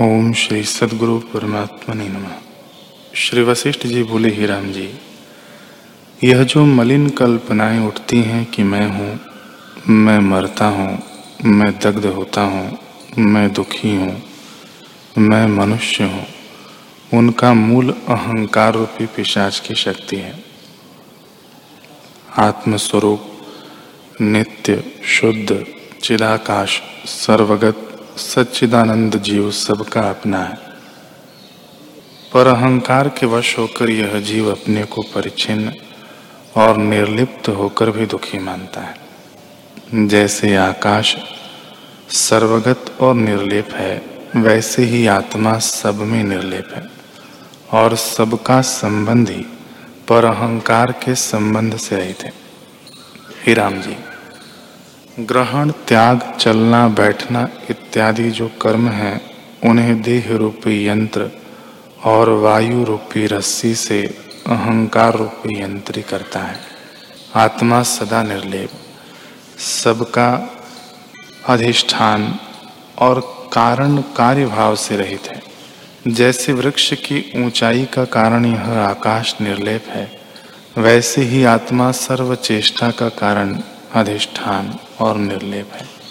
ओम श्री सदगुरु परमात्मा ने नम। श्री वशिष्ठ जी बोले ही राम जी, यह जो मलिन कल्पनाएँ उठती हैं कि मैं हूँ, मैं मरता हूँ, मैं दग्ध होता हूँ, मैं दुखी हूँ, मैं मनुष्य हूँ, उनका मूल अहंकार रूपी पिशाच की शक्ति है। आत्मस्वरूप, नित्य, शुद्ध, चिदाकाश, सर्वगत सच्चिदानंद जीव सबका अपना है। पर अहंकार के वश होकर यह जीव अपने को परिचिन्न और निर्लिप्त होकर भी दुखी मानता है। जैसे आकाश सर्वगत और निर्लेप है, वैसे ही आत्मा सब में निर्लेप है। और सबका संबंध ही पर अहंकार के संबंध से रहित है। ही राम जी। ग्रहण, त्याग, चलना, बैठना इत्यादि जो कर्म हैं, उन्हें देह रूपी यंत्र और वायु रूपी रस्सी से अहंकार रूपी यंत्री करता है। आत्मा सदा निर्लेप। सबका अधिष्ठान और कारण कार्य भाव से रहित है। जैसे वृक्ष की ऊंचाई का कारण यह आकाश निर्लेप है, वैसे ही आत्मा सर्व चेष्टा का कारण अधिष्ठान और निर्लेप है।